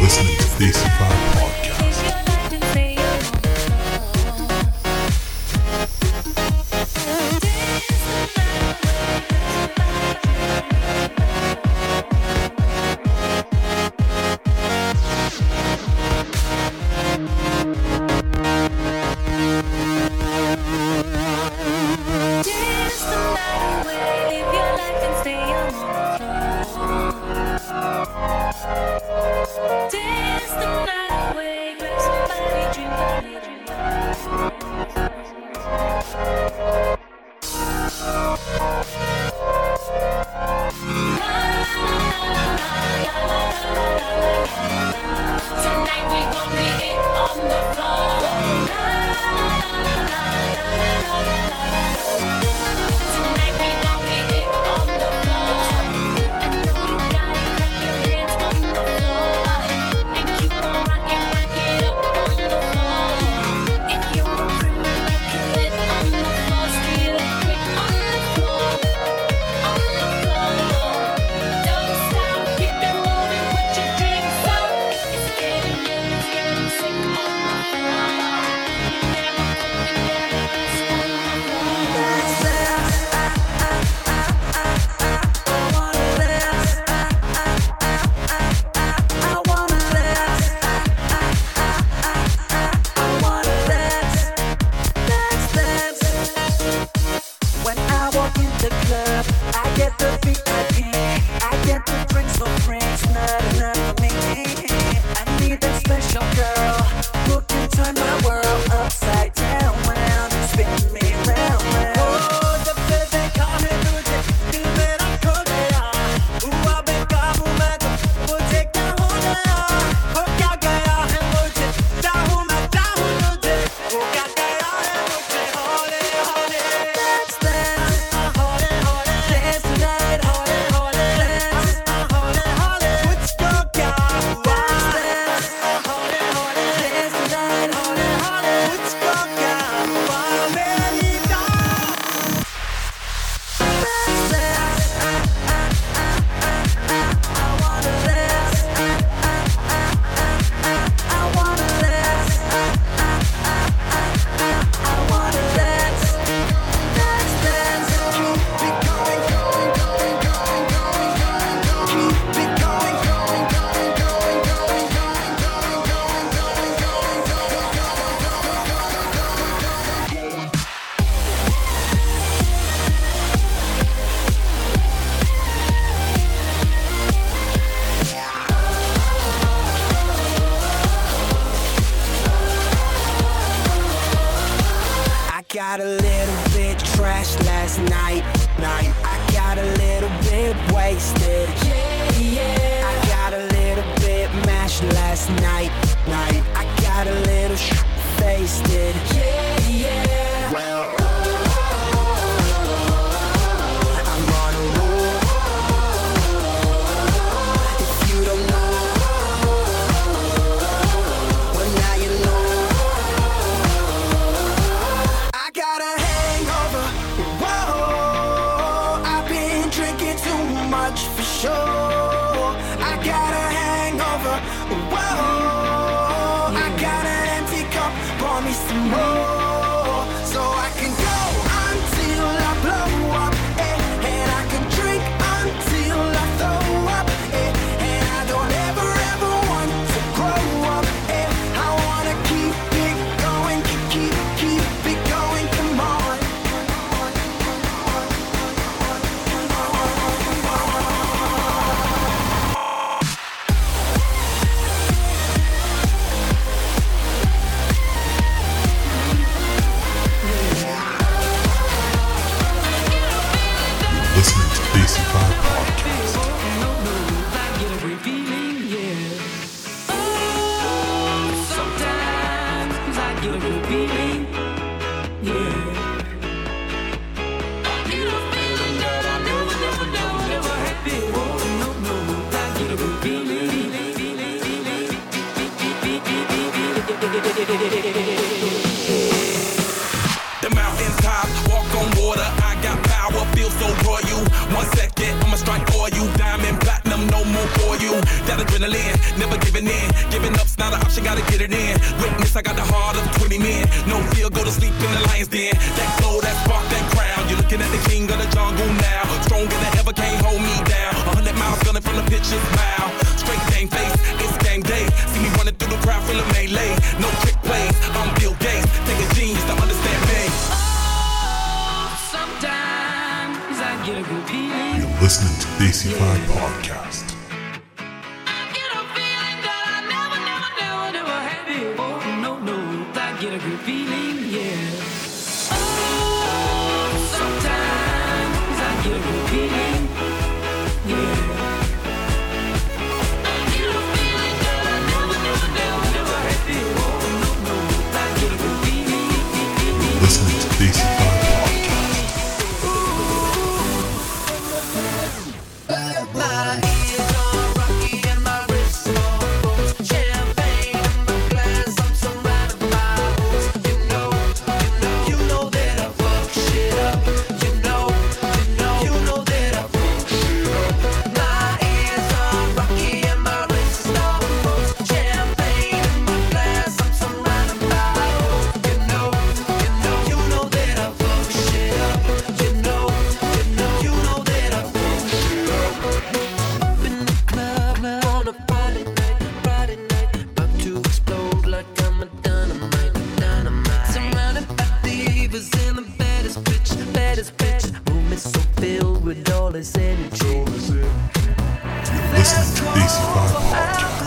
listening to DC 5 Podcast. With all this energy. You're listening to Desi Fine Podcast.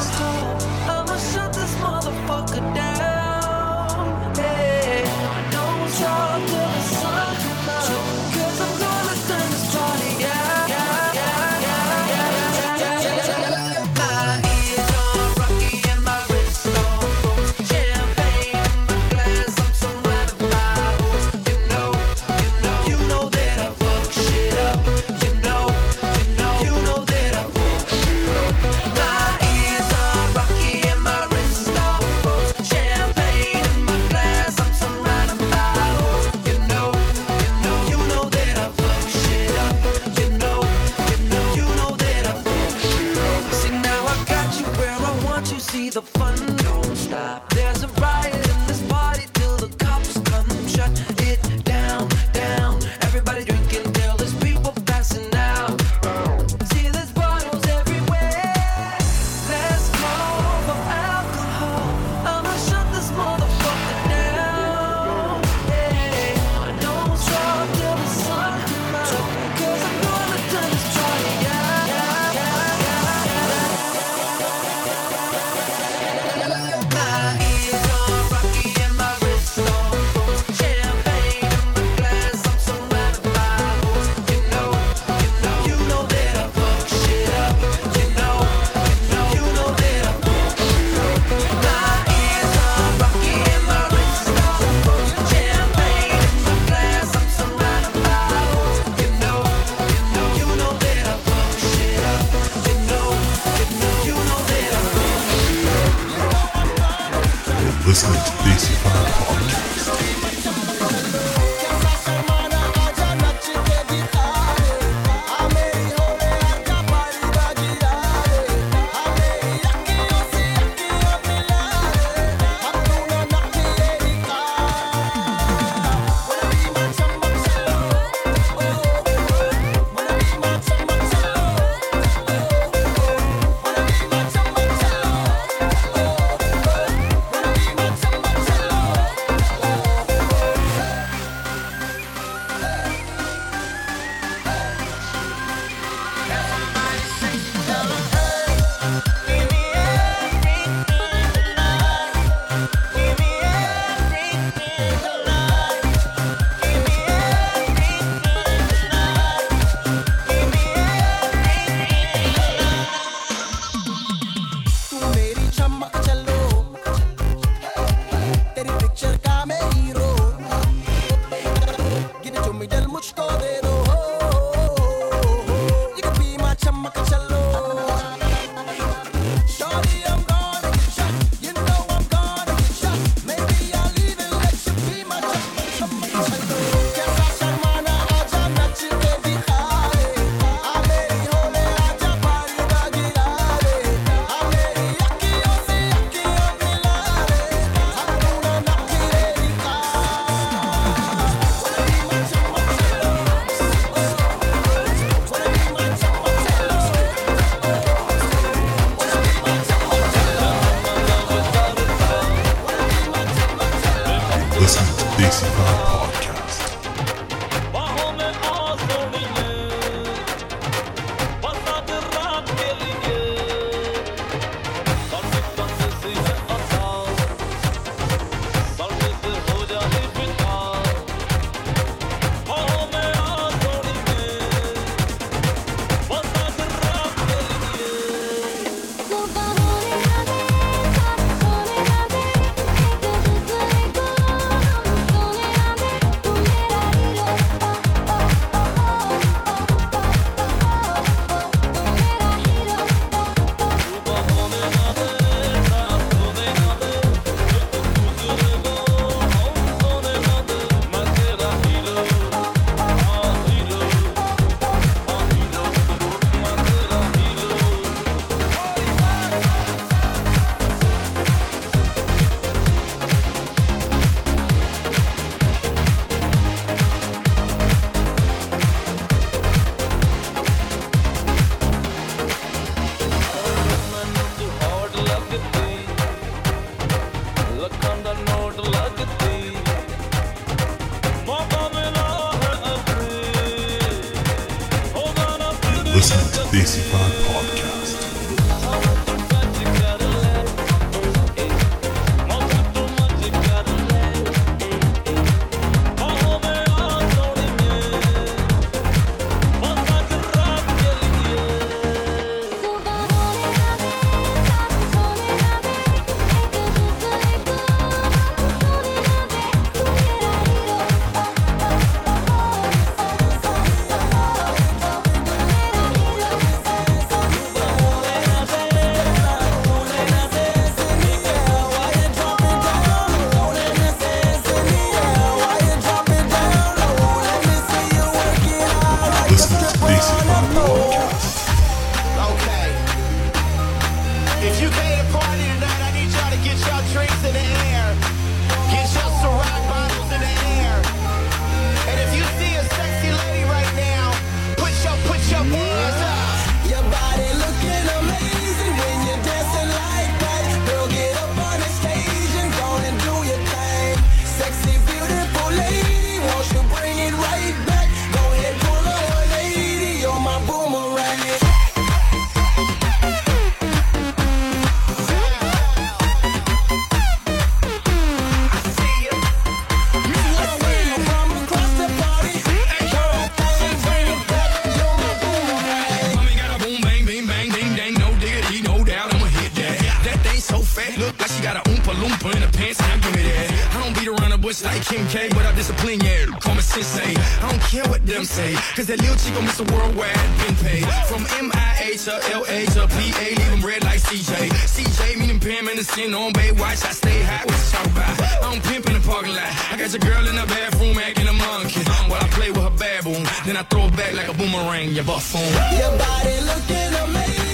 It's like King K, but I discipline Yeah, Call me sensei. I don't care what them say, cause that little chick gon' miss a worldwide been paid. From MIA to LA to PA, leave them red like CJ. CJ, meaning Pam Anderson on Baywatch. I stay hot, what you talk about? I don't pimp in the parking lot. I got your girl in the bathroom acting a monkey. While I play with her baboon, then I throw it back like a boomerang, your buffoon. Your body looking amazing.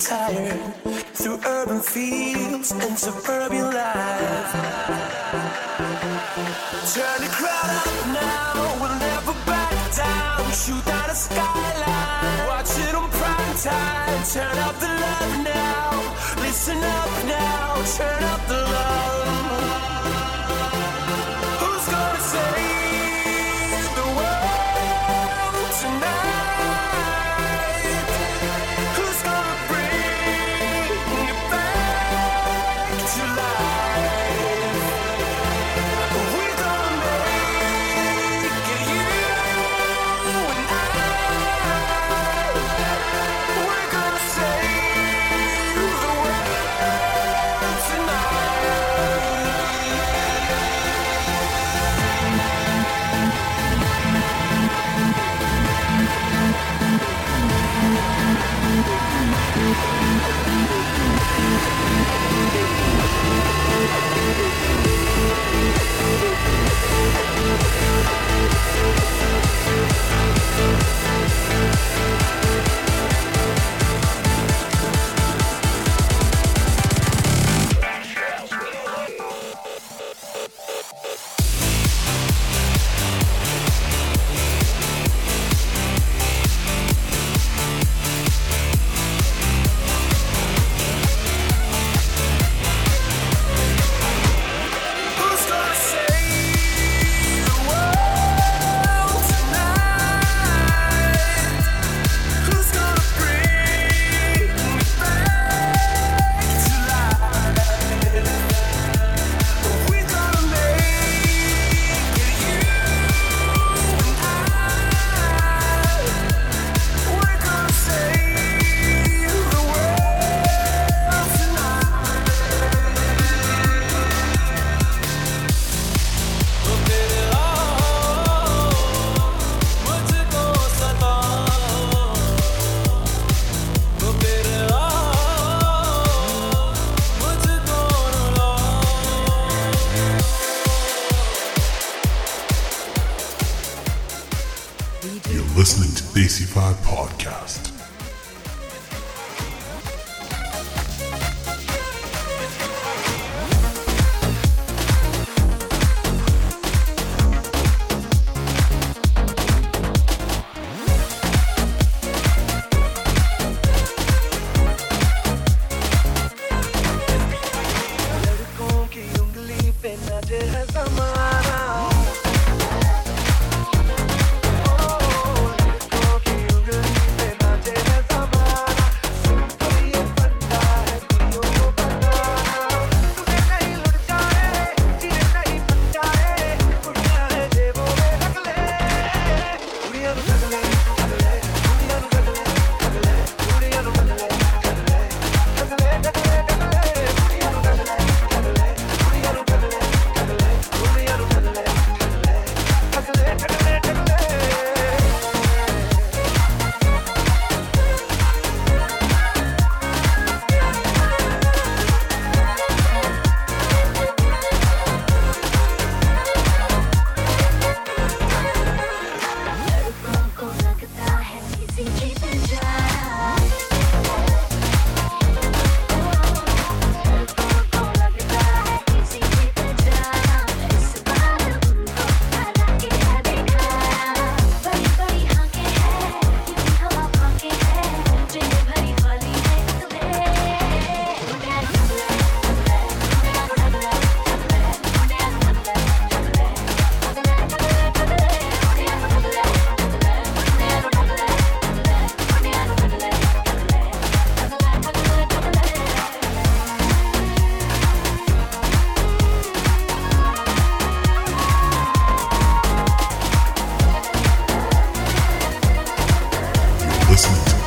Tired through urban fields and suburban life. Turn the crowd up now, we'll never back down. Shoot down the skyline, watch it on prime time. Turn up the love now, listen up now, turn up the Podcast.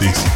60s.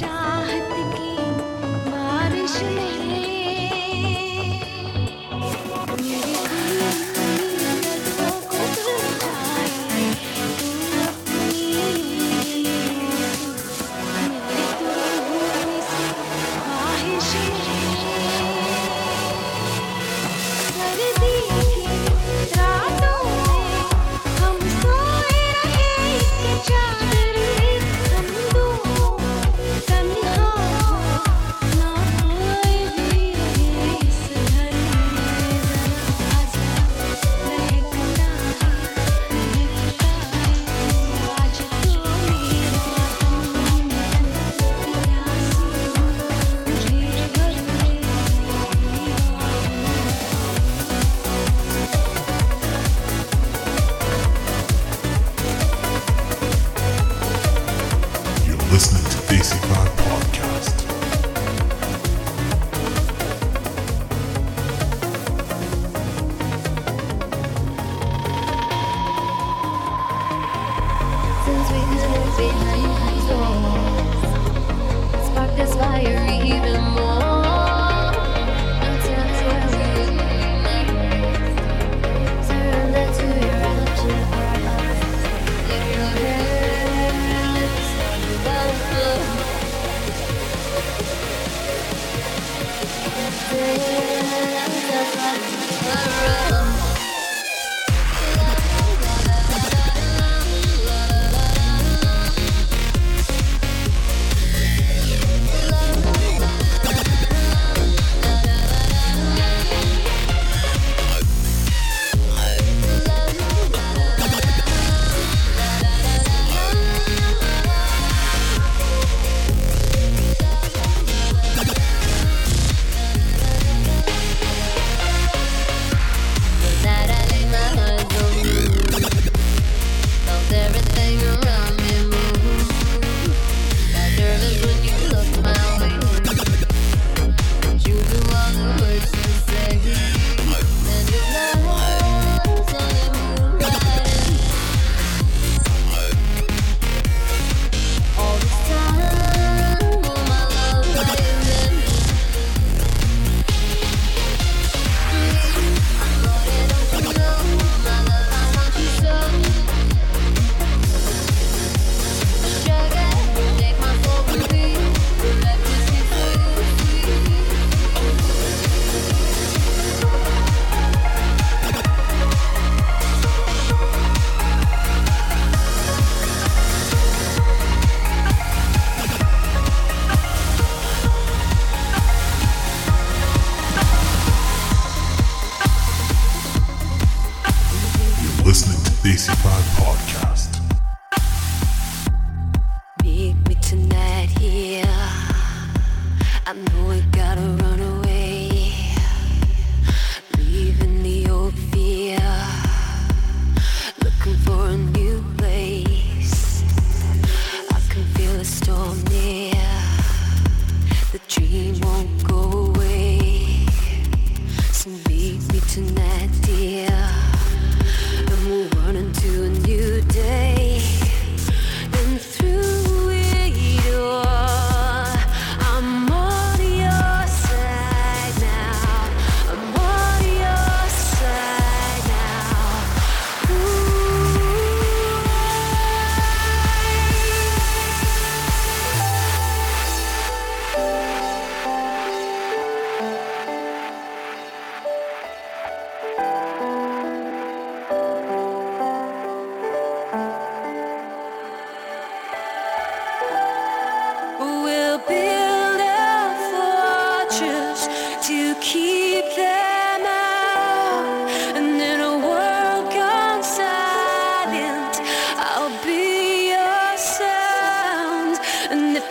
家。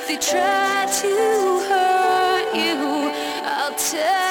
They try to hurt you, I'll tear